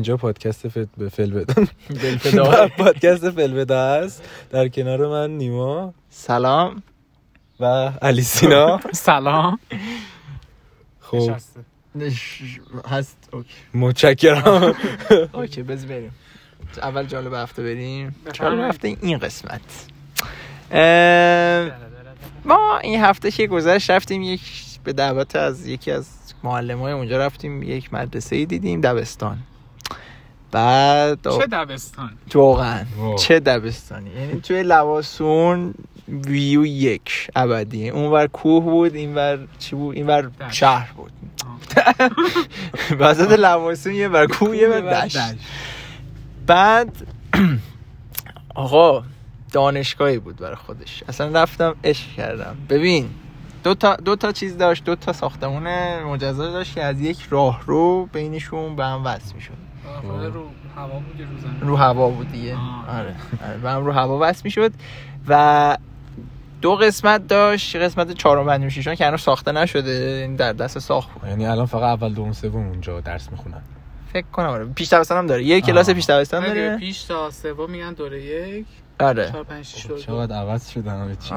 اینجا پادکست فل... به فل بدم دلفدا پادکست فلبدا است. در کنار من نیما سلام. و علی سینا سلام. خب. هست. اوکی. متشکرم. اوکی بز بریم. اول جالب هفته بریم. جالب هفته این قسمت. ما این هفته که گذشت رفتیم یک به دعوت از یکی از معلم های اونجا رفتیم یک مدرسه ای دیدیم دبستان. بعد چه دبستان واقعا. چه دبستانی. یعنی توی لواسون ویو یک ابدی. اونور کوه بود اینور چی بود؟ اینور. شهر بود. وسط لواسون یه ور کوه یه ور دشت. بعد آقا دانشگاهی بود برای خودش. اصلا رفتم عشق کردم. ببین دو تا, دو تا چیز داشت. دو تا ساختمون مجزا داشت که از یک راه رو بینشون به هم وصل می‌شد. رو هوا بود یه روزن رو هوا بود دیگه. آه. آره. آره. هم رو هوا وصل می‌شد و دو قسمت داشت قسمت چهارم پنجم ششم که هنوز ساخته نشده این در دست ساخت بود. یعنی الان فقط اول دوم سوم اونجا درس می‌خونن. فکر کنم آره. پیش دبستان هم داره. یه کلاس. پیش دبستان داره. پیش تا سوم میگن دوره یک آره. 4 5 6 خب چقدر عوض شدن همه چی.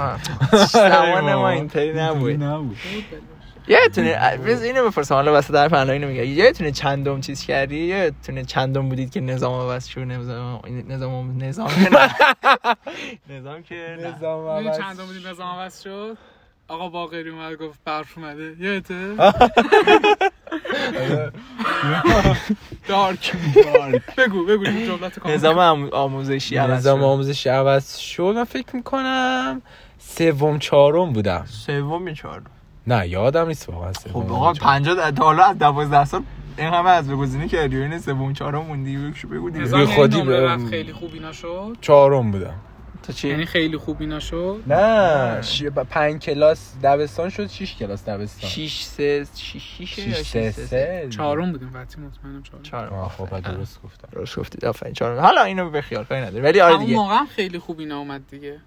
زمان ما اینطوری نبود. نبود. یادتونه بز اینو بپرسم حالا واسه در فنلا اینو میگه یادتونه چندم چیز کردی؟ یادتونه چندم بودید که نظام عوض شد؟ نظام نظام نظام. نظام که نه. می‌دونی چندم بودیم نظام عوض شد؟ آقا باقری اومد گفت برف اومده. یادته؟ دارک. بگو بگو کامل. نظام آم- آموزشی عوض نظام. آموزشی عوض شد. من فکر می‌کنم سوم چهارم بودم. سوم یا چهارم؟ نه یادم نیست واقعا خب آقا چهارم. 50 تا حالا از 12 سال این همه از گزینه کردی و این سوم چهارم موندی بگو بگو دیگه. خودی به- خیلی خوبی نشد چهارم بودم. تا یعنی چی خیلی خوبی نشد نه ش... پنج کلاس دبستان شد شش کلاس دبستان. 6 3 6 6 یا شش سه 6 3 سه؟ چهارم بودیم قطعی مطمئنم چهارم. خب بعد درست گفتم. درست گفتید آفرین چهارم. حالا اینو به خیال کاری نداره ولی آره همون دیگه. موقع هم خیلی خوبی اومد دیگه.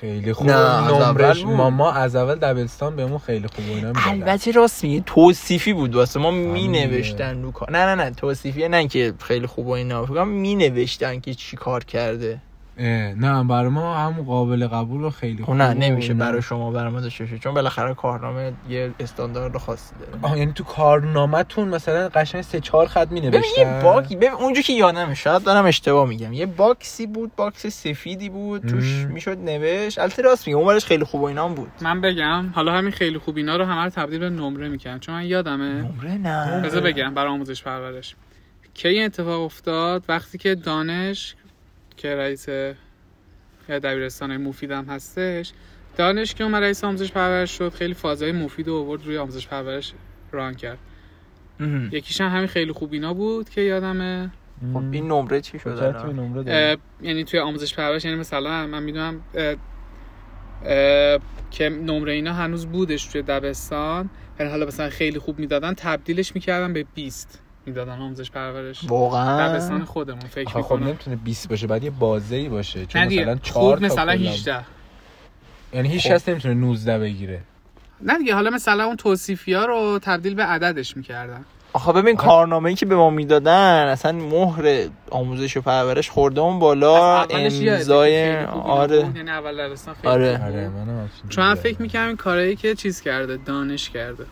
خیلی خوب نه، از نمرش اول بود. ما ما از اول دبستان بهمون خیلی خوب اینا. البته راست میگه توصیفی بود واسه ما می. نوشتن رو کار نه نه نه توصیفیه نه که خیلی خوب و اینا فکر می نوشتن که چی کار کرده نه برای ما هم قابل قبول و خیلی خب خوب نه نمیشه. برای شما برای ما داشته. چون بالاخره کارنامه یه استاندارد خاصی داره. آه یعنی تو کارنامه‌تون مثلا قشنگ سه چهار خط می ببین یه نوشتن باکی ببین اونجا که یادمه شاید دارم اشتباه میگم. یه باکسی بود باکس سفیدی بود توش. می‌شد نوشت. البته راست میگه اونورش خیلی خوب و اینا هم بود. من بگم حالا همین خیلی خوب اینا رو همه رو تبدیل به نمره می‌کنم چون من یادمه. نمره نه. بذار بگم برای آموزش پرورش. کی این اتفاق افتاد؟ وقتی که دانش که رئیس دبیرستان مفیدم هستش دانش که اومد رئیس آموزش پرورش شد خیلی فازهای مفید رو آورد روی آموزش پرورش ران کرد. یکیش هم همین خیلی خوب اینا بود که یادمه خب این نمره چی شد کجا الان؟ توی نمره اه، داره؟ یعنی توی آموزش پرورش یعنی مثلا من می‌دونم که نمره اینا هنوز بودش توی دبستان ولی حالا مثلا خیلی خوب می‌دادن تبدیلش می‌کردن به 20 می‌دادن آموزش پرورش. واقعا؟ دبستان خودمون فکر آخه خب می‌کنم. نمی‌تونه 20 باشه بعد یه بازه ای باشه. چون مثلا 4 خوب تا مثلا کلا- 18 یعنی هیچ خب. کس نمی‌تونه 19 بگیره. نه دیگه حالا مثلا اون توصیفی ها رو تبدیل به عددش می‌کردن. آخه ببین کارنامه ای که به ما می‌دادن اصلا مهر آموزش و پرورش خورده اون بالا امضای آره. یعنی اول دبستان خیلی آره. بود. آره منم همچین چون. فکر می‌کنم این کارایی که چیز کرده دانش کرده.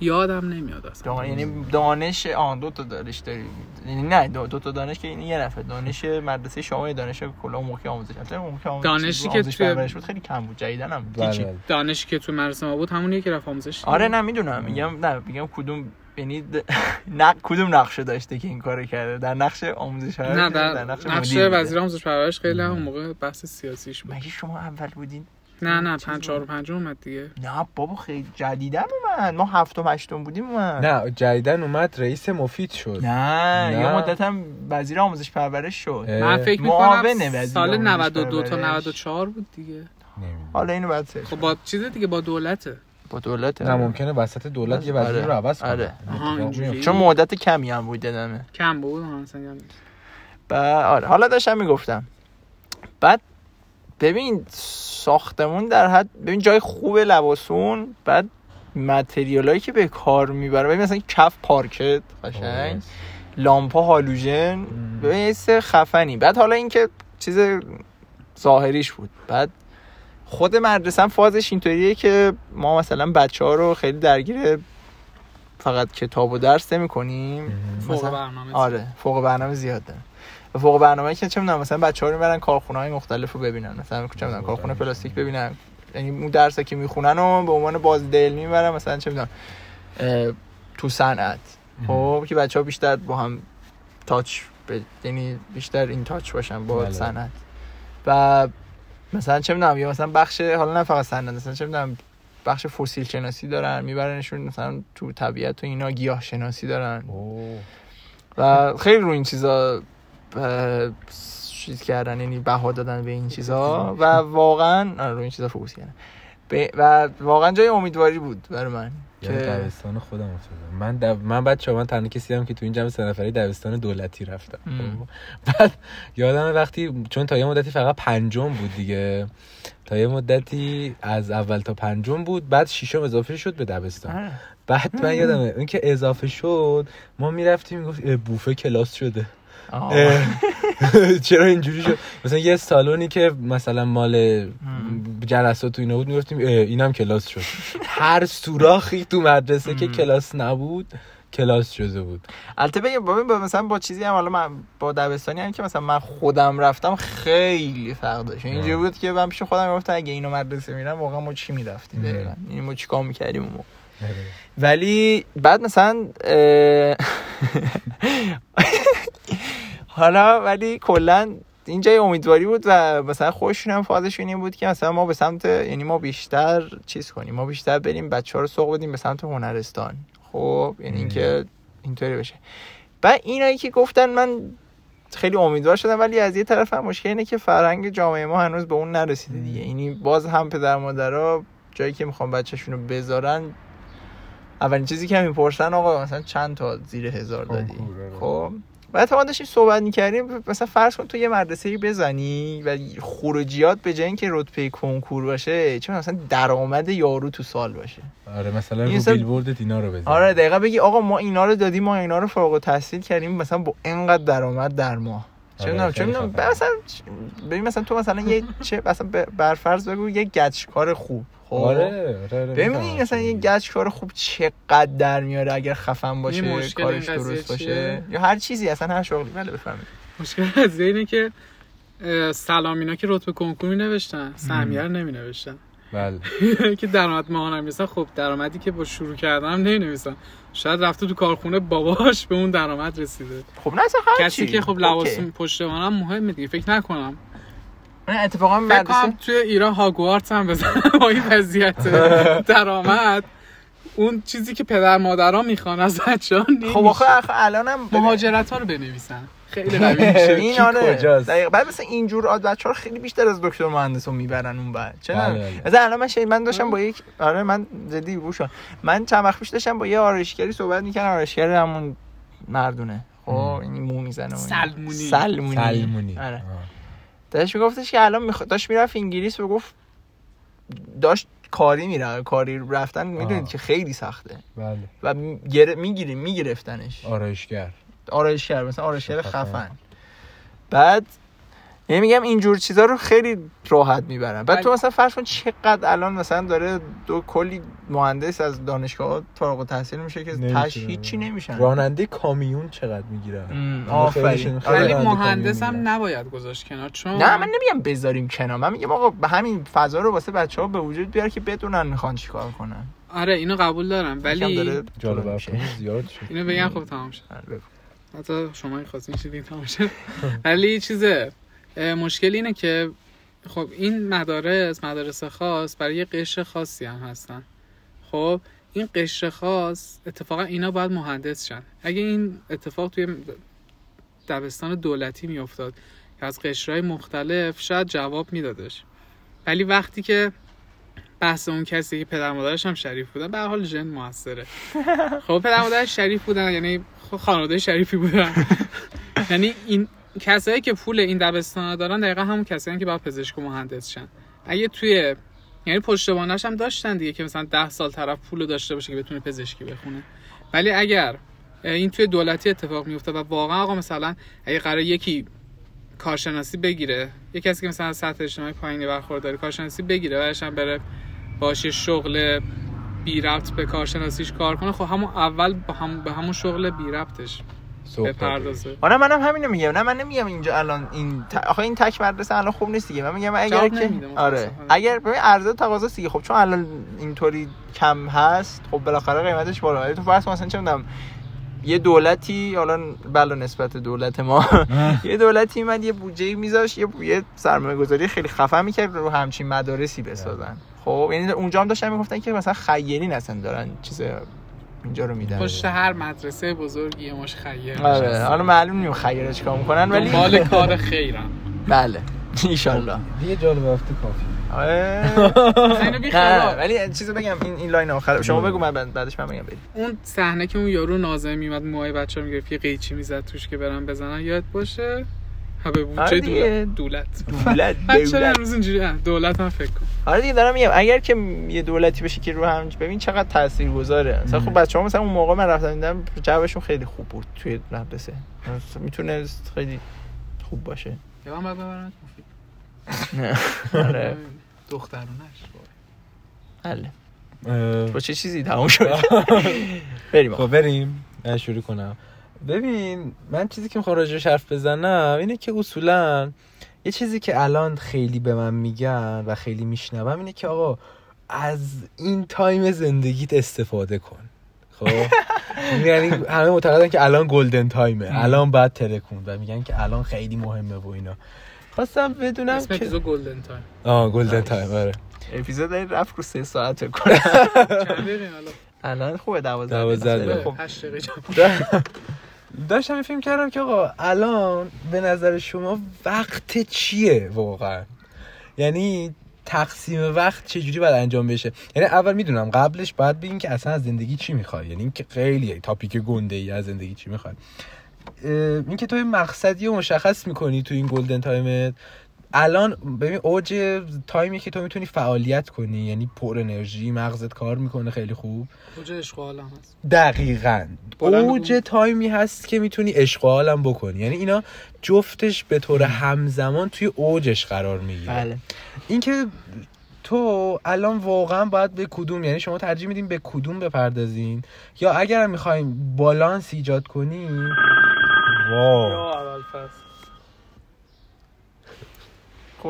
یادم نمیاد اصلا. یعنی دانش آن دو تا دانش داری. یعنی نه دو, دو تا دانش که این یه نفر. دانش مدرسه شما یه دانش کلا موقع آموزش. البته اون موقع آموزش دانشی که پرورش بود خیلی کم بود. جدیدن هم. بله،. دانشی که تو مدرسه ما بود همونیه که رفت آموزش. آره نه می‌دونم. میگم نه میگم کدوم یعنی د... نق... کدوم نقشه داشته که این کارو کرده؟ در نقش آموزش نه بود، در نقش نقش؟ وزیر آموزش پرورش خیلی هم اون موقع بحث سیاسیش بود. مگه شما اول بودین؟ نه نه پنج بود. چهار و پنج اومد دیگه. نه بابا خیلی جدیدن اومد. ما هفتم هشتم بودیم اومد. نه جدیدن اومد رئیس مفید شد. نه نه. یه مدت هم وزیر آموزش پرورش شد. اه، من فکر می‌کنم سال آموزش 92 تا پرورش. 94 بود دیگه. نمی‌دونم. حالا اینو بعد خب با چیز دیگه با دولته. با دولت نه ممکنه وسط دولت یه وزیر آره. رو عوض کنه. آره. چون مدت کمی هم بود دادمه کم بود مثلا. و آره. حالا داشتم می‌گفتم. بعد ببین ساختمون در حد ببین جای خوب لباسون بعد متریالایی که به کار می‌بره. ببین مثلا کف پارکت قشنگ. لامپا هالوژن. ببین یه خفنی. بعد حالا اینکه چیز ظاهریش بود. بعد خود مدرسه هم فازش اینطوریه که ما مثلا بچه ها رو خیلی درگیر فقط کتاب و درس نمی کنیم فوق برنامه آره فوق برنامه زیاد دارن و فوق برنامه که چه می‌دونم مثلا بچه ها رو می‌برن کارخونه های مختلف رو ببینن. مثلا چه می‌دونم کارخونه پلاستیک ببینن. یعنی اون درس که می‌خونن و به عنوان بازدید علمی می‌برن مثلا چه می‌دونم تو صنعت. خب که بچه ها بیشتر با هم تاچ ب... یعنی بیشتر این تاچ باشن با بله. صنعت. و مثلا چه می‌دونم یا مثلا بخش حالا نه فقط صنعت مثلا چه می‌دونم بخش فسیل شناسی دارن میبرنشون مثلا تو طبیعت و اینا گیاه شناسی دارن. اوه. و خیلی رو این چیزا چیز کردن یعنی بها دادن به این چیزا و واقعا آره، رو این چیزا فوکس کردن و واقعا جای امیدواری بود برای من یاد که دبستان خودم افتادم من دب... من بچه من تنها کسی هم که تو این جمع سه نفری دبستان دولتی رفتم. خب. بعد یادم وقتی چون تا یه مدتی فقط پنجم بود دیگه تا یه مدتی از اول تا پنجم بود بعد ششم اضافه شد به دبستان آره. بعد من یادمه اون که اضافه شد ما می‌رفتیم می‌گفت بوفه کلاس شده چرا اینجوری شد؟ مثلا یه سالونی که مثلا مال جلسات تو اینا بود می‌گفتیم اینم کلاس شد. هر سوراخی تو مدرسه که. کلاس نبود کلاس شده بود. البته بگم ببین با مثلا با چیزی هم حالا من با دبستانی هم که مثلا من خودم رفتم خیلی فرق داشت. اینجوری. بود که من پیش خودم گفتم اگه اینو مدرسه میرم واقعا ما چی می‌رفتیم. دقیقاً. یعنی ما چیکار می‌کردیم؟ اون موقع. ولی بعد مثلا حالا ولی کلا این جای امیدواری بود و مثلا خوششون هم فازشون این بود که مثلا ما به سمت یعنی ما بیشتر چیز کنیم. ما بیشتر بریم بچه ها رو سوق بدیم به سمت هنرستان. خب یعنی. اینکه اینطوری بشه. بعد اینایی که گفتن من خیلی امیدوار شدم ولی از یه طرف هم مشکل اینه که فرهنگ جامعه ما هنوز به اون نرسیده دیگه. یعنی باز هم پدر مادرها جایی که می‌خوان بچهشون رو بذارن اولین چیزی که می‌پرسن آقا مثلا چند تا زیر هزار دادی؟ کنکور، آره. خب بعد ما داشتیم صحبت می‌کردیم مثلا فرض کن تو یه مدرسه بزنی و خروجیات به جای اینکه رتبه کنکور باشه چون مثلا درآمد یارو تو سال باشه. آره مثلا رو مثلا- بیلبورد اینا رو بزن. آره دقیقا بگی آقا ما اینا رو دادیم ما اینا رو فوق التحصیل کردیم مثلا با اینقدر درآمد در ماه. چه آره، خفن. مثلا ببین مثلا تو مثلا یه چه مثلا برفرض بگو یه گچکار خوب. خب. آره آره آره ببینی. مثلا یه گچکار خوب چقدر در میاره اگر خفن باشه کارش درست باشه. چیه؟ یا هر چیزی اصلا هر شغلی. بله بفهمید مشکل از اینه که سلام اینا که رتبه کنکور می نوشتن سهمیه رو نمی نوشتن بله. که درآمد ماهانه نمیسن خب درآمدی که با شروع کردن نمی نویسن شاید رفته تو کارخونه باباش به اون درآمد رسیده. خب نه اصلا هر کسی. که خب پشتوانه هم مهمه دیگه فکر نکنم. نه اتفاقا مدرسه توی ایران هاگوارتس هم بزنم با این وضعیت درآمد اون چیزی که پدر مادرها می‌خوان از بچه‌ها خب آخه آخه الانم مهاجرت ها رو بنویسن خیلی قوی میشه این آره؟ دقیقاً. بعد مثلا اینجور آد بچه ها خیلی بیشتر از دکتر مهندس رو می‌برن اون بعد چه بله، نه بله. مثلا الان من شاید من داشتم با یک آره من جدی گوش کن. من چند وقت پیش داشتم با یه آرایشگری صحبت می‌کردم آرایشگر همون مردونه خب. این مو می‌زنه. سلمونی. سلمونی سلمونی آره. داشت میگفتش که الان میخ... داشت می‌رفت انگلیس و گفت داشت کاری میره کاری رفتن می‌دونید. که خیلی سخته. بله. و می‌گیره میگرفتنش. آرایشگر. آرایشگر مثلا آرایشگر خفن. خفن. بعد یعنی میگم اینجور چیزا رو خیلی راحت می‌برن بعد تو ولی- مثلا فرض کن چقدر الان مثلا داره دو کلی مهندس از دانشگاه فارغ التحصیل میشه که. تش هیچی نمیشن. راننده کامیون چقدر خیلیشون آفرین. خیلی ولی مهندس هم. نباید گذاشت کنار چون نه من نمیگم بذاریم کنار. من میگم آقا به همین فضا رو واسه بچه ها به وجود بیار که بدونن می‌خوان چیکار کنن. آره اینو قبول دارم ولی داره جالب زیاد شد. اینو بگم خب تمام شد. آره،. حتی شما این خواستین شدید تمام شد. ولی چیزه مشکل اینه که خب این مدارس مدارس خاص برای یه قشر خاصی هم هستن. خب این قشر خاص اتفاقا اینا باید مهندس شن. اگه این اتفاق توی دبستان دولتی میافتاد که از قشرهای مختلف شاید جواب میدادش. ولی وقتی که بحث اون کسی که پدر مادرش هم شریف بودن به حال ژن موثره. خب پدر مادرش شریف بودن یعنی خب خانواده شریفی بودن. یعنی این کسایی که پول این دبستان دارن دقیقا همون کسایی که باید پزشک و مهندس شن. اگه توی یعنی پشتوانش هم داشتن دیگه که مثلا ده سال طرف پول داشته باشه که بتونه پزشکی بخونه. ولی اگر این توی دولتی اتفاق میفته و واقعا آقا مثلا اگه قرار یکی کارشناسی بگیره یکی کسی که مثلا سطح اجتماعی پایینی برخورداره کارشناسی بگیره و هم بره باشه شغل بی ربط به کارشناسیش کار کنه خب همون اول به همون شغل بی ربطش. بپردازه. آره منم همینو میگم. نه من نمیگم اینجا الان این ت... آخه این تک مدرسه الان خوب نیست دیگه. من میگم اگر که آره. اگر ببین عرضه تقاضا دیگه. خب چون الان اینطوری کم هست خب بالاخره قیمتش بالا. ولی تو فرض مثلا چه می‌دونم یه دولتی حالا بلا نسبت دولت ما. یه دولتی من یه بودجه میذاش یه یه سرمایه گذاری خیلی خفن می‌کرد رو همچین مدارسی بسازن. خب یعنی اونجا هم داشتن می‌گفتن که مثلا خیلی نسن دارن چیز اینجا رو میدن. پشت هر مدرسه بزرگی ماش خیر آره حالا معلوم نیم خیر چیکار می‌کنن ولی مال کار خیرم بله ان یه جالب هفته کافی. آره. ولی چیزو بگم این این لاین آخر شما بگو من بعدش من بگم. بریم. اون صحنه که اون یارو نازه میومد موهای بچه‌ها می‌گرفت یه قیچی می‌زد توش که برن بزنن یاد باشه؟ به بودجه دولت؟ دولت. دولت بچه‌ها امروز اینجوری دولت هم فکر کن آره دیگه دارم میگم اگر که یه دولتی بشه که رو هم ببین چقدر تاثیرگذاره. مثلا خب بچه‌ها مثلا اون موقع من رفتم دیدم جوابشون خیلی خوب بود توی مدرسه. می‌تونه خیلی خوب باشه. یا من ببرم آره. دخترونش. بله. با چه چیزی تموم شد؟ بریم خب بریم. شروع کنم. ببین من چیزی که می‌خوام راجعش حرف بزنم اینه که اصولا یه چیزی که الان خیلی به من میگن و خیلی میشنوم اینه که آقا از این time زندگیت استفاده کن. خب؟ یعنی همه معتقدن که الان golden time ه. الان بترکون و میگن که الان خیلی مهمه و اینا. خواستم بدونم که اسم golden time. آه golden time آره. اپیزود رفت رو سه ساعت کنم. الان؟ خوبه دوازده دوازده خب داشتم فکر کردم که آقا الان به نظر شما وقت چیه واقعا؟ یعنی تقسیم وقت چجوری باید انجام بشه؟ یعنی اول می‌دونم قبلش باید بگین که اصلا از زندگی چی می‌خوای؟ یعنی اینکه خیلی topic گنده ای از زندگی چی می‌خوای؟ اینکه تو مقصدی رو مشخص می‌کنی تو این golden time ت الان ببین اوج time ی که تو می‌تونی فعالیت کنی یعنی پر انرژی مغزت کار می‌کنه خیلی خوب. اوج عشق هم هست. دقیقاً. اوج تایمی هست که می‌تونی عشق هم بکنی. یعنی اینا جفتش به طور همزمان توی اوجش قرار می‌گیره. بله. اینکه تو الان واقعا باید به کدوم یعنی شما ترجیح میدین به کدوم بپردازین؟ یا اگر می‌خوایم بالانس ایجاد کنیم واو.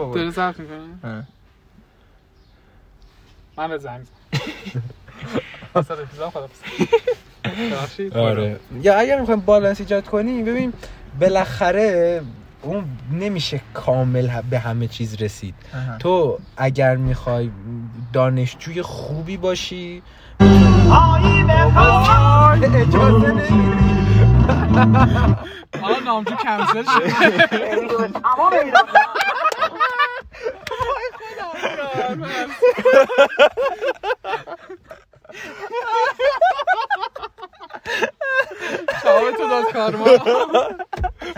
خوبه داره ضبط می‌کنه من به زنگ آره. یا اگر می‌خوایم بالانس ایجاد کنیم ببین بالاخره اون نمیشه کامل به همه چیز رسید. تو اگر می‌خوای دانشجوی خوبی باشی اجازه حالا نامجو کنسل شد. خدا تو داد کارما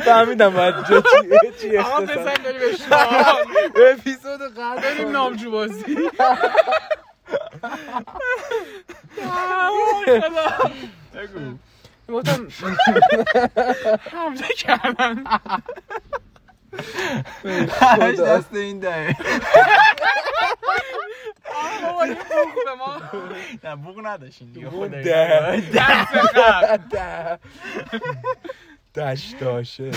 فهمیدم باید جا چی چی آقا بزن داری به شما اپیزود قبل بریم نامجو بازی بگو گفتم حمله کردن همش دست این ده نه بوق نداشتین دیگه ده. دست ده. دشتاشه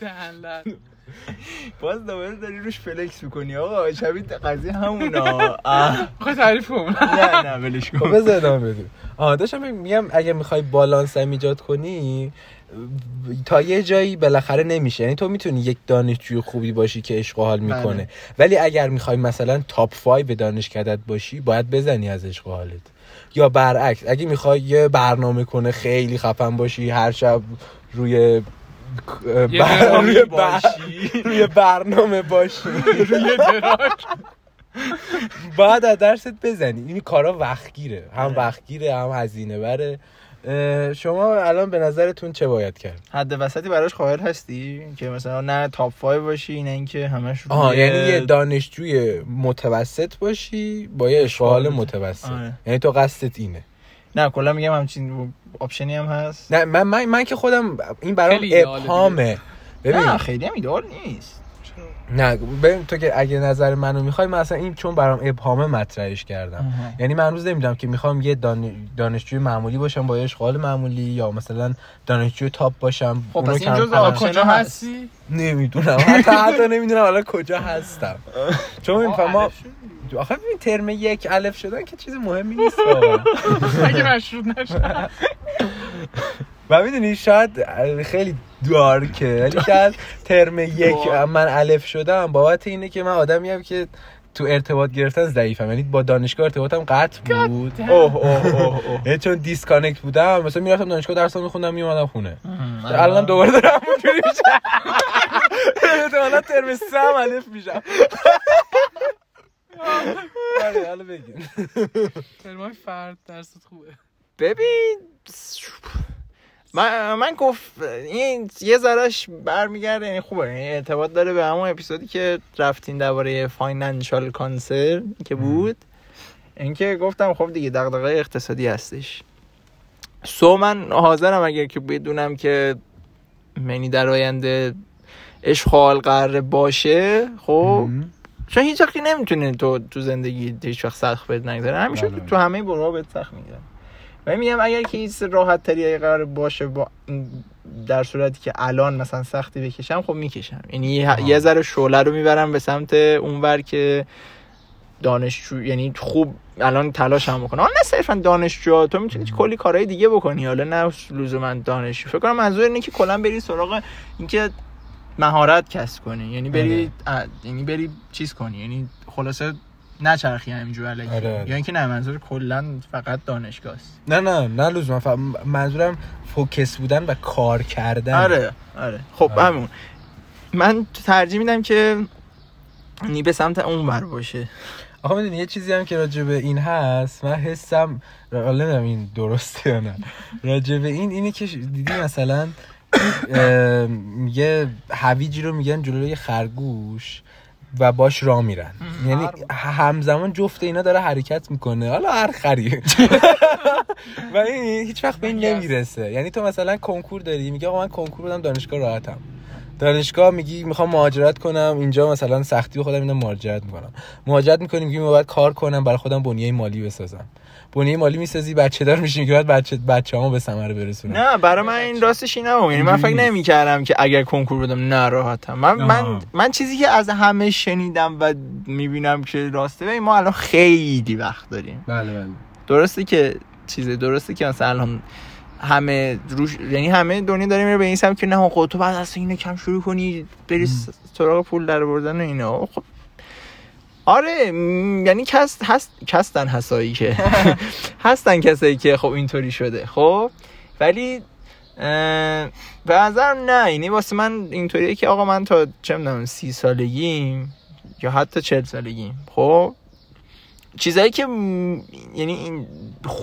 دهن باز دوباره داری روش فلکس می‌کنی آقا. شبیه قضیه همونا خواهی تعریف کن. نه نه ولش کن. بذار ادامه بدیم. آه داشتم میگم اگه می‌خوای بالانس هم ایجاد کنی تا یه جایی بالاخره نمیشه. یعنی تو می‌تونی یک دانشجوی خوبی باشی که عشق حال می‌کنه. بله. ولی اگر می‌خوای مثلا تاپ 5 دانشکدت باشی باید بزنی از عشق حالت. یا برعکس اگه می‌خوای یه برنامه کنه خیلی خفن باشی هر شب روی روی باشی. روی برنامه باشی. روی دراک. باید از درست بزنی. این کارا وقتگیره. هم وقتگیره هم هزینه بره. شما الان به نظرتون چه باید کرد؟ حد وسطی براش قائل هستی؟ که مثلا نه top 5 باشی نه اینکه همش روی- یعنی یه دانشجوی متوسط باشی با یه عشق و حال متوسط. آره. یعنی تو قصدت اینه. نه کلا میگم همچین option ی هم هست. نه من من, من که خودم این برام ابهامه. ببین. نه خیلی هم ایدئال نیست. نه ببین تو که اگه نظر منو می‌خوای من اصلا این چون برام ابهامه مطرحش کردم. یعنی من روز نمی‌دونم که می‌خوام یه دان... دانشجوی معمولی باشم با یه اشغال معمولی یا مثلا دانشجوی تاپ باشم. خب، پس این جزء کجا هست. هستی؟ نمی‌دونم. حتی حتی نمی‌دونم حالا کجا هستم. چون این ما. آخه ببین ترم یک الف شدن که چیز مهمی نیست. اگه مشروط نشه. و می‌دونی شاید خیلی دارکه ولی شاید ترم یک من الف شدم بابت اینه که من آدمی هم که تو ارتباط گرفتن ضعیفم. یعنی با دانشگاه ارتباطم قطع بود. اوه اوه اوه اوه. یعنی چون disconnect بودم مثلا می‌رفتم دانشگاه درس میخوندم میومدم خونه. الان دوباره دارم اونجوری میشم. احتمالا ترم سه هم الف میشم. آره حالا بگیم ترمای فرد درست خوبه. ببین من من گفت این یه ذرهش برمیگرده یعنی خوبه. یعنی ارتباط داره به همون اپیزودی که رفتین درباره financial concern که بود. اینکه گفتم خب دیگه دغدغه اقتصادی هستش. سو من حاضرم اگر که بدونم که منی در آینده اشغال قراره باشه خب چون هیچ وقتی نمی‌تونه تو تو زندگی هیچ وقت سخت بهت نگذره. همیشه بله. تو همه برو بهت سخت میگذره و میگم اگر که هیچ راحت تری قرار باشه با در صورتی که الان مثلا سختی بکشم خب می‌کشم. یعنی یه- ذره شعله رو می‌برم به سمت اونور که دانشجو یعنی خوب الان تلاش هم حالا نه صرفا دانشجو. تو می‌تونی کلی کارهای دیگه بکنی. حالا نه لزوما دانشجو. فکر کنم منظور اینه که کلا بری سراغ اینکه مهارت کسب کنی. یعنی بری اه، یعنی بری چیز کنی. یعنی خلاصه نچرخی همینجور علیکی آره، آره. یا اینکه نه منظور کلا فقط دانشگاه است نه نه نه لزوما. ف- منظورم فوکس بودن و کار کردن. آره آره. خب آره. همون. من ترجیح میدم که نی به سمت اون بر باشه. آخه می‌دونی یه چیزی هم که راجع به این هست. من حسم حالا نمی‌دونم این درسته یا نه. راجع به این اینه که دیدی مثلا میگه هویجی رو میگن جلوی خرگوش و باش را میرن. یعنی همزمان جفت اینا داره حرکت می‌کنه. حالا هر خری و این هیچ وقت به این نمی‌رسه. یعنی تو مثلا کنکور داری میگه آقا من کنکور بدم دانشگاه راحتم. دانشگاه میگی می‌خوام مهاجرت کنم اینجا مثلا سختی خودم اینو مهاجرت می‌کنم. مهاجرت می‌کنی میگی من باید کار کنم برای خودم بنیه مالی بسازم. بنیه مالی می‌سازی بچه دار میشی میگی باید بچه بچه‌هامو به ثمره برسونم. نه برای من این راستش این یعنی من فکر اینجوری نمی کردم که اگر کنکور بدم نه راحتم. من من آها. من چیزی که از همه شنیدم و می‌بینم که راسته ببین ما الان خیلی وقت داریم. بله بله. درسته که چیزه درسته که مثلا الان همه روش یعنی همه دنیا داره میره به این سمت که نه خب تو بعد اصلا اینو کم شروع کنی بری سراغ پول در بردن و اینا. خب آره م، یعنی کس هست کستن هستایی که. هستن کسایی که خب اینطوری شده. خب؟ ولی اه، به نظرم نه. یعنی واسه من اینطوریه که آقا من تا چه می‌دونم سی سالگیم یا حتی چل سالگیم. خب؟ چیزایی که م، یعنی این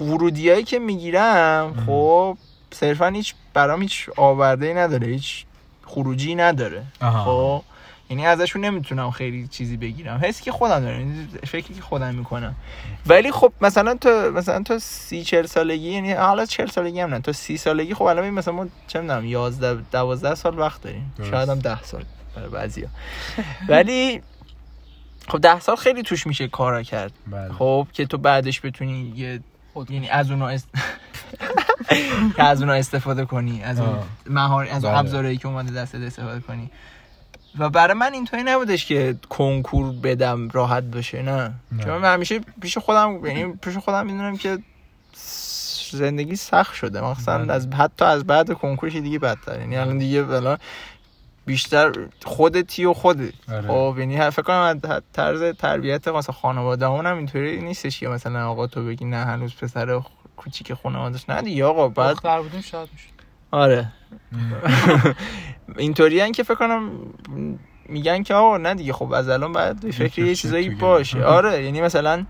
ورودی هایی که می‌گیرم خب صرفا هیچ برام هیچ آورده نداره. هیچ خروجی نداره. آها. خب؟ یعنی ازشون نمی‌تونم خیلی چیزی بگیرم. حسی که خودم دارم یعنی فکری که خودم می‌کنم. ولی خب مثلا تا مثلا تا سی چل سالگی یعنی حالا چل سالگی هم نه تا سی سالگی خب الان مثلا ما چه می‌دونم یازده دوازده سال وقت داریم. درست. شاید هم ده سال برای بعضیا. ولی خب ده سال خیلی توش میشه کارا کرد. بله. خب که تو بعدش بتونی یه یعنی از اونها است... که از اونها استفاده کنی از اون. مهار از اون بله. ابزارهایی که اومده دستت استفاده کنی. و برای من اینطوری نبودش که کنکور بدم راحت بشه نه نه. چون من همیشه پیش خودم یعنی پیش خودم می‌دونم که زندگی سخت شده مثلا بله. از حتی از بعد کنکورش دیگه بدتر یعنی الان دیگه الان بیشتر خودتی و خودت آره. خب یعنی فکر کنم از طرز تربیت مثلا خانواده هم اینطوری نیستش که مثلا آقا تو بگی نه هنوز پسر کوچیک خانوادهش نه دیگه آقا بعد بودیم شاید می‌شد آره اینطوری که فکر کنم میگن که آقا نه دیگه خب از الان باید به فکر یه چیزایی. باشه. آره یعنی مثلا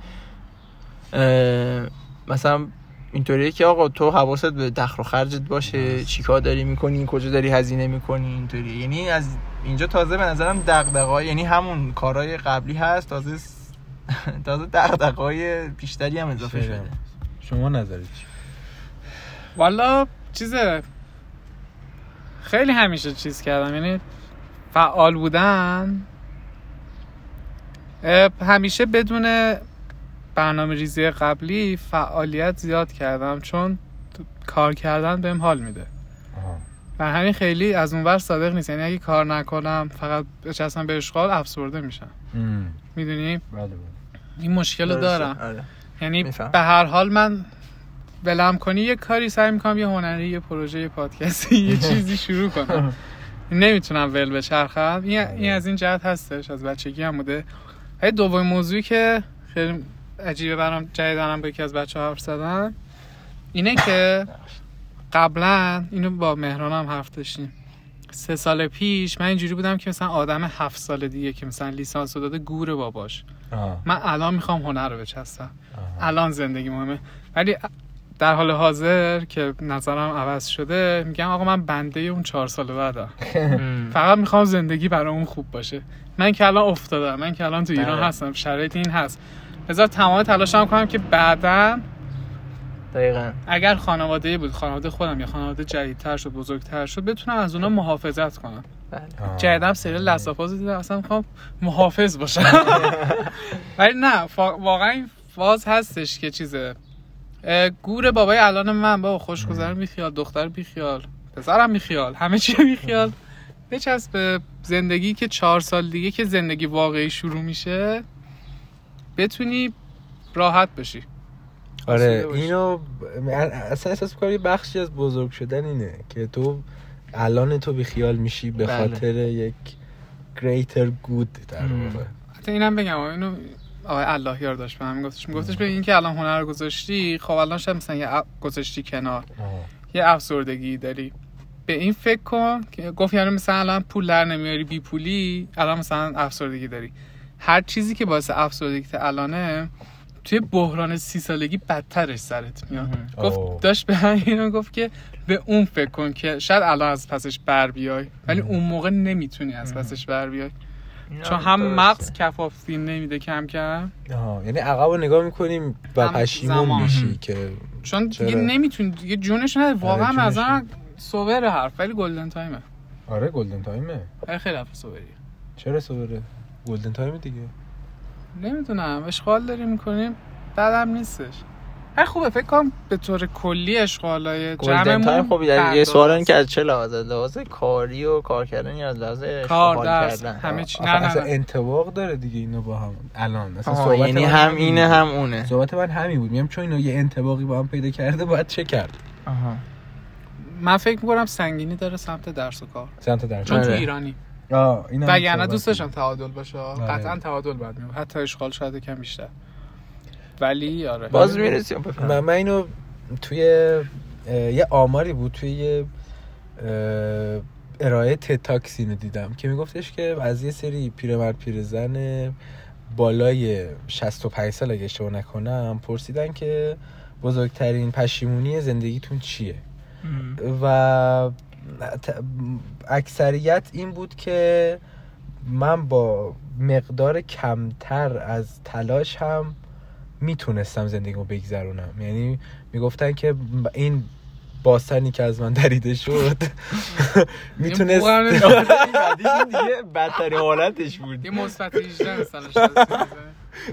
مثلا اینطوریه که آقا تو حواست به دخل و خرجت باشه چیکار داری می‌کنی کجا داری هزینه می‌کنی اینطوری یعنی از اینجا تازه به نظرم دغدغه‌های یعنی همون کارهای قبلی هست تازه س- تازه دغدغه‌های بیشتری هم اضافه. شده. شما نظرت چی؟ والا چیزه خیلی همیشه چیز کردم یعنی فعال بودن همیشه بدون برنامه ریزی قبلی فعالیت زیاد کردم چون کار کردن بهم حال میده. و همین خیلی از اونور صادق نیست یعنی اگه کار نکنم فقط بچستم به اشغال افسرده میشم. می‌دونی بله بله این مشکل رو. دارم آره. یعنی. به هر حال من ولم کنی یه کاری سعی می‌کنم یه هنری یه پروژه یه پادکستی یه چیزی شروع کنم. نمی‌تونم ول بچرخم این, این از این جهت هستش از بچگی هم بوده. دومین موضوعی که خیلی عجیبه برام جدیدنم با یکی از بچه ها حرف زدم اینه که قبلا اینو با مهران هم حرف داشتیم. سه سال پیش من اینجوری بودم که مثلا آدم هفت سال دیگه که مثلا لیسانس رو داده گور باباش. آها. من الان می‌خوام هنر رو بچستم. الان زندگی مهمه. ولی در حال حاضر که نظرم عوض شده میگم آقا من بنده اون چهار سال بعدم. فقط می‌خوام زندگی برای اون خوب باشه. من که الان افتادم من که الان تو ایران بله. هستم شرایط این هست. بذار تمام تلاشم کنم که بعدا دقیقا. اگر خانواده بود خانواده خودم یا خانواده جدیدتر شد بزرگتر شد بتونم از اونا محافظت کنم. بله. جدیدم سریال لسافاز دیدم اصلا می‌خوام محافظ باشم. ولی نه واقعا این فاز هستش که چیزه. گور بابای الان من بابا خوشگذر بیخیال دختر بیخیال پسرم بیخیال همه چی بیخیال بچسب به زندگی که چهار سال دیگه که زندگی واقعی شروع میشه بتونی راحت بشی آره. اینو اصلا احساس می‌کنم یه بخشی از بزرگ شدن اینه که تو الان تو بیخیال میشی به بله. خاطر یک greater good در. واقع حتی اینم بگم اینو آقای الله یار داشت به همین گفتش میگفتش به این که الان هنر رو گذاشتی خب الان شاید مثلا یه گذاشتی کنار. یه افسردگی داری. به این فکر کن که گفت یعنی مثلا الان پول در نمیاری بی پولی الان مثلا افسردگی داری. هر چیزی که باعث افسردگی الانه توی بحران سی سالگی بدترش سرت میاد. گفت داشت به همین گفت که به اون فکر کن که شاید الان از پسش بر بیای ولی اون موقع نمی‌تونی از پسش بر بیای. چون هم درسته. مغز کفافین نمیده کم کم. آها. یعنی عقب رو نگاه می‌کنیم و پشیمون. میشی که چون دیگه؟ نمی‌تونی دیگه جونش واقعا آره، جونش مثلا سوور حرف ولی گلدن تایمه. آره گلدن تایمه. ولی خیلی حرف سووریه چرا سوبره گلدن تایم دیگه. نمی‌دونم اشغال داریم می‌کنیم. بدم نیستش. هر خوبه فکر کنم به طور کلی اشغالای گلدن جمعمون خب یه سوال این که از چه لحاظ؟ از لحاظ کاری و کار کردن یا از لحاظ کار درس کردن؟ همه چی. نه نه. انتباق داره دیگه اینو با هم. الان آها، صحبت یعنی هم اینه. هم اونه. صحبت من همین بود. میگم چون اینا یه انتباقی با هم پیدا کرده باید چه کرد؟ آها. من فکر می‌کنم سنگینی داره سمت درس و کار. سمت در چون تو آره. ایرانی. آه اینم وگرنه دوست. داشتم تعادل باشه. آره. قطعا تعادل میبود حتی اشغال شاید کم بیشتر. ولی آره. باز می‌رسیم من, من اینو توی اه، یه آماری بود توی یه اه، ارائه تتاکس اینو دیدم که میگفتش که از یه سری پیرمرد پیرزن بالای 65 سال اگه اشتباه نکنم پرسیدن که بزرگترین پشیمونی زندگیتون چیه؟ و اکثریت این بود که من با مقدار کمتر از تلاش هم می‌تونستم زندگیمو بگذرونم. یعنی می‌گفتن که این باسنی که از من دریده شد می‌تونست دیگه. بدترین حالتش بود. یه مثبت 18 مثلا شاید بزنه.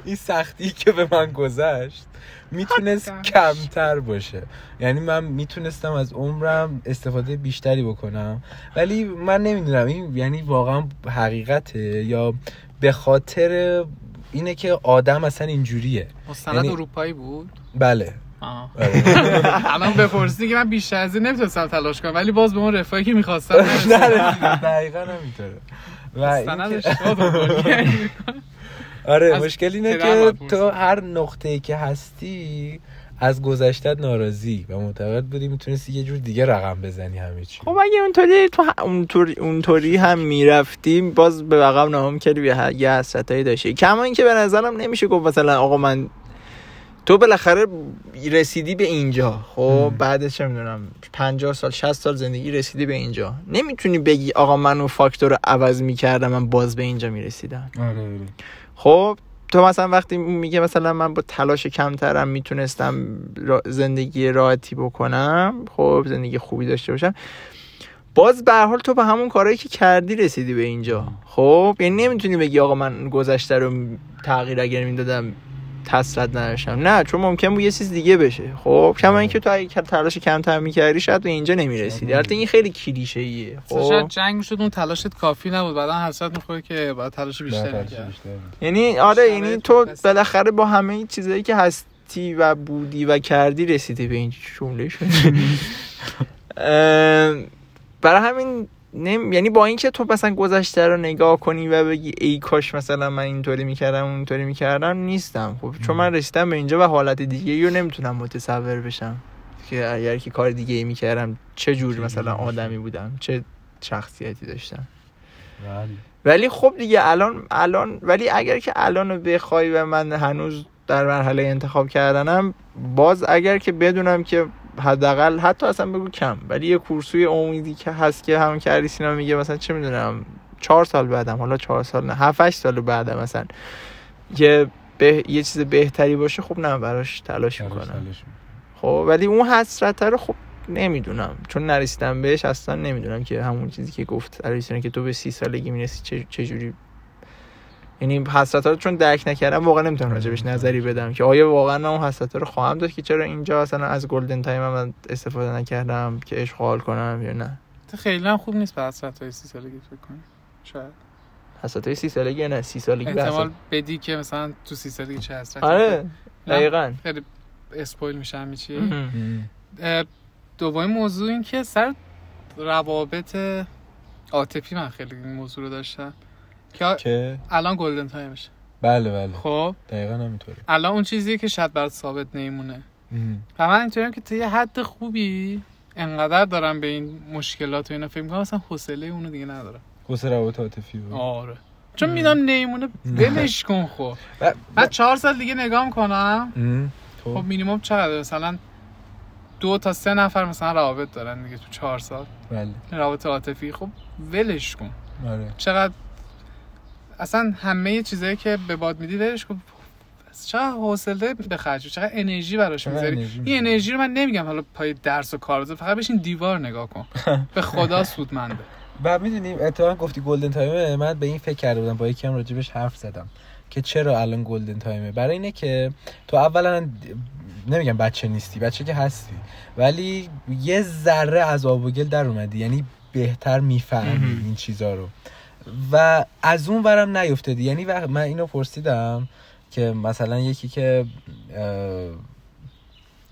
این سختی که به من گذشت می‌تونست. کمتر باشه. یعنی من می‌تونستم از عمرم استفاده بیشتری بکنم. ولی من نمی‌دونم این یعنی واقعا حقیقته یا به خاطر اینه که آدم اصلا اینجوریه مستند یعنی- اروپایی بود بله. آره. الان بپرسی که من بیشتر از این نمی‌تونستم تلاش کنم ولی باز به اون رفاهی که می‌خواستم نه دقیقا دنبالی آره مشکل اینه که. تو هر نقطه که هستی از گذشتت ناراضی و معتقد بودی می‌تونستی یه جور دیگه رقم بزنی همه چی. خب اگه اونطوری تو اونطوری اونطوری هم می‌رفتیم باز به عقب نگاه می‌کردی یه حسرتایی داشتی. کما اینکه به نظرم نمیشه گفت مثلا آقا من تو بالاخره رسیدی به اینجا. خب م. بعد چه می‌دونم 50 سال 60 سال زندگی رسیدی به اینجا. نمی‌تونی بگی آقا من اون فاکتور رو عوض می‌کردم من باز به اینجا می‌رسیدم. آره آره. خب تو مثلا وقتی میگه مثلا من با تلاش کمترم می‌تونستم زندگی راحتی بکنم خب زندگی خوبی داشته باشم باز به حال تو به همون کارهایی که کردی رسیدی به اینجا. خب یعنی نمی‌تونی بگی آقا من گذشته رو تغییر اگر می‌دادم تسلط نداشتم. نه چون ممکن بود یه چیز دیگه بشه. خب کما اینکه تو اگه تلاش کمتر می‌کردی شاید به اینجا نمی‌رسیدی. البته این خیلی کلیشه ایه شاید خب جنگ می‌شد اون تلاشت کافی نبود. بعدا حسرت می‌خوره که باید تلاش بیشتر. یعنی آره یعنی تو. بالاخره با همه چیزایی که هستی و بودی و کردی رسیدی به این جمله شد برای همین نم... یعنی با اینکه تو مثلا گذشته رو نگاه کنی و بگی ای کاش مثلا من اینطوری می‌کردم اونطوری می‌کردم نیستم. خب چون من رسیدم به اینجا و حالت دیگه رو نمی‌تونم متصور بشم. که اگر که کار دیگه ای می‌کردم چه جور مثلا آدمی بودم؟ چه شخصیتی داشتم؟ بله. ولی خب دیگه الان الان ولی اگر که الان رو بخوای و من هنوز در مرحله انتخاب کردنم باز اگر که بدونم که حداقل حتی اصلا بگو کم. ولی یه کورسوی امیدی که هست که همون که علی سینا میگه مثلا چه می‌دونم چهار سال بعدم حالا چهار سال نه هفت هشت سال بعدم مثلا یه به... یه چیز بهتری باشه خب نه براش تلاش می‌کنم. خب ولی اون حسرت رو خب نمی‌دونم. چون نرسیدم بهش اصلا نمی‌دونم که همون چیزی که گفت علیسونه که تو به سی سالگی می‌رسی چه چجوری یعنی حسرت رو چون درک نکردم واقعا نمی‌تونم راجبش نظری بدم که آیا واقعا من اون حسرت رو خواهم داشت که چرا اینجا اصلا از golden time من استفاده نکردم که عشق و حال کنم یا نه. خیلی هم خوب نیست به حسرت های سی سالگی فکر کنی. شاید. حسرت های سی سالگی نه؟ سی سالگی به احتمال حسرت بدی که مثلا تو سی سالگی چه حسرتی آره دقیقا. خیلی اسپویل میشم میچی؟ مهم. دومین موضوع این که سر روابط عاطفی من خیلی این موضوع رو داشتم. که الان گلدن تایمشه بله بله. خب. دقیقا همینطوره. الان اون چیزیه که شاید برات ثابت نمیمونه. و من اینطوریم که تا یه حد خوبی انقدر دارم به این مشکلات و اینا فکر می‌کنم اصلا حوصله اونو دیگه ندارم. خسر روابط عاطفی بود. آره. چون میدم نمیمونه ولش کن خب. بعد چهار سال دیگه نگاه ام. خب. خب مینیمم چقدر مثلا دو تا سه نفر مثلا روابط دارن دیگه تو چهار سال. بله. روابط عاطفی. خب ولش کن. آره. چقدر اصلا همه چیزایی که به باد میدی ولش کن. چقدر حوصله به خرج چقدر انرژی براش می‌ذاری این. انرژی رو من نمیگم حالا پای درس و کار بذار فقط بشین دیوار نگاه کن. به خدا سودمنده. و می‌دونیم اتفاقا گفتی گلدن تایمه من به این فکر کرده بودم با یکی هم راجبش حرف زدم که چرا الان گلدن تایمه برای اینه که تو اولا نمیگم بچه نیستی بچه که هستی ولی یه ذره از آب و گل در اومدی یعنی بهتر می‌فهمی. این چیزا رو. و از اون ورم نیفتادی. یعنی وقت من اینو پرسیدم که مثلا یکی که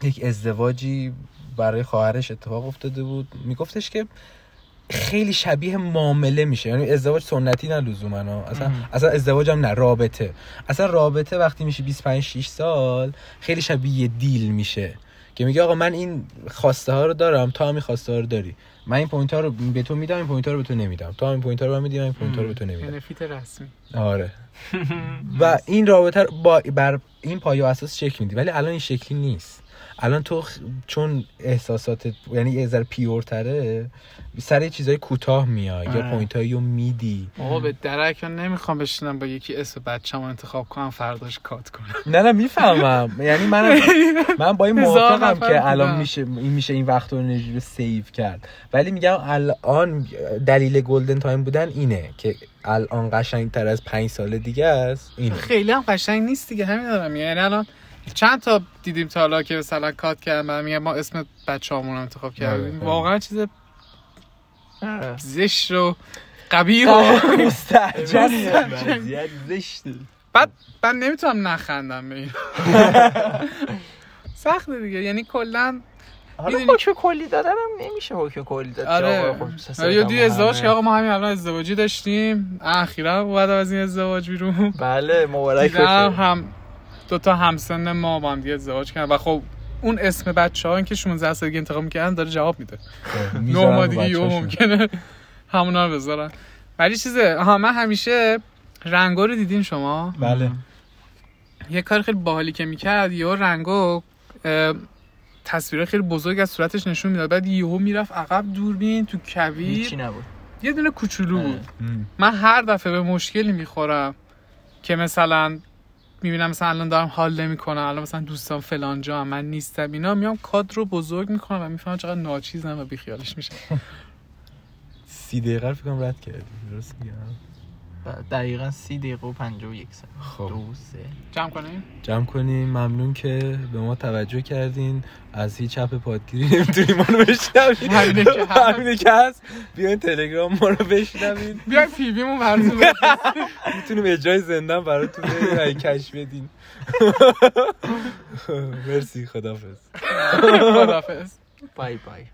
یک ازدواجی برای خواهرش اتفاق افتاده بود میگفتش که خیلی شبیه معامله میشه. یعنی ازدواج سنتی نه لزوما. اصلا. اصلا ازدواج هم نه رابطه. اصلا رابطه وقتی میشه 25 6 سال خیلی شبیه deal میشه. که میگه آقا من این خواسته ها رو دارم تو هم خواسته ها رو داری. من این point ها رو به تو میدم این point ها رو به تو نمیدم. تو این point ها رو من میدی من این point ها رو به تو نمیدم. benefit رسمی. آره. و این رابطه رو با بر این پایه اساس شکل میدی. ولی الان این شکلی نیست. الان تو خ- چون احساسات یعنی یه ذره pure تره سر یه چیزای کوتاه میای یا آره. point رو میدی. آقا به درک من نمی‌خوام بشینم با یکی اسم بچه‌مو انتخاب کنم فرداش cut کنم. نه نه می‌فهمم. یعنی من من با این موافقم که الان. میشه این میشه این وقت رو save کرد. ولی میگم الان دلیل golden time بودن اینه که الان قشنگ تر از پنج سال دیگه است. اینه. خیلی هم قشنگ نیست دیگه همین دارم یعنی الان چند تا دیدیم تا حالا که مثلا کات کردن میگم ما اسم بچه‌هامون رو انتخاب کردیم. آره. واقعا چیز آره. زشت و قبیح و زشته. بعد من نمی‌تونم نخندم به این سخته دیگه. یعنی کلا حالا می‌دونی- حکم کلی دادن هم نمیشه حکم کلی داد. آره. آقا خب سال یا دیگه ازدواج. که آقا ما همین الان ازدواجی داشتیم. اخیرا بعد از این ازدواج بیرون. بله مبارک بشه. هم دو تا همسن ما با هم دیگه ازدواج کردن. و خب اون اسم بچه ها که 16 سالگی انتخاب می‌کردن داره جواب میده. نه ماه دیگه یه ممکنه همونا رو بذارن. ولی چیزه آها من همیشه رنگا رو دیدین شما؟ بله. یه کار خیلی باحالی که می‌کرد یه رنگو تصویر خیلی بزرگ از صورتش نشون می‌داد. بعد یهو می‌رفت عقب دوربین تو کویر. نبود. یه دونه کوچولو بود. من هر دفعه به مشکلی می‌خورم که مثلا می‌بینم مثلا الان دارم حال نمی‌کنم الان مثلا دوستان فلان جا من نیستم اینا میام کادر رو بزرگ می‌کنم و می‌فهمم چقدر ناچیزم و بیخیالش میشه. سی دقیقه رو فکر کنم رد کردی درست میگم؟ دقیقا سی دقیقه و پنجاه و یک ثانیه خب. دو سه. جمع کنیم جمع کنیم ممنون که به ما توجه کردین. از هیچ چپ پادگیری نمی‌تونیم ما رو بشنوین همینه که هست. همینه که هست. بیاین تلگرام ما رو بشنوین. بیای پی ویمون براتون می‌تونیم اجرای زندن براتون بدیم اگه کش بدین. مرسی. خدافز خدافظ بای بای.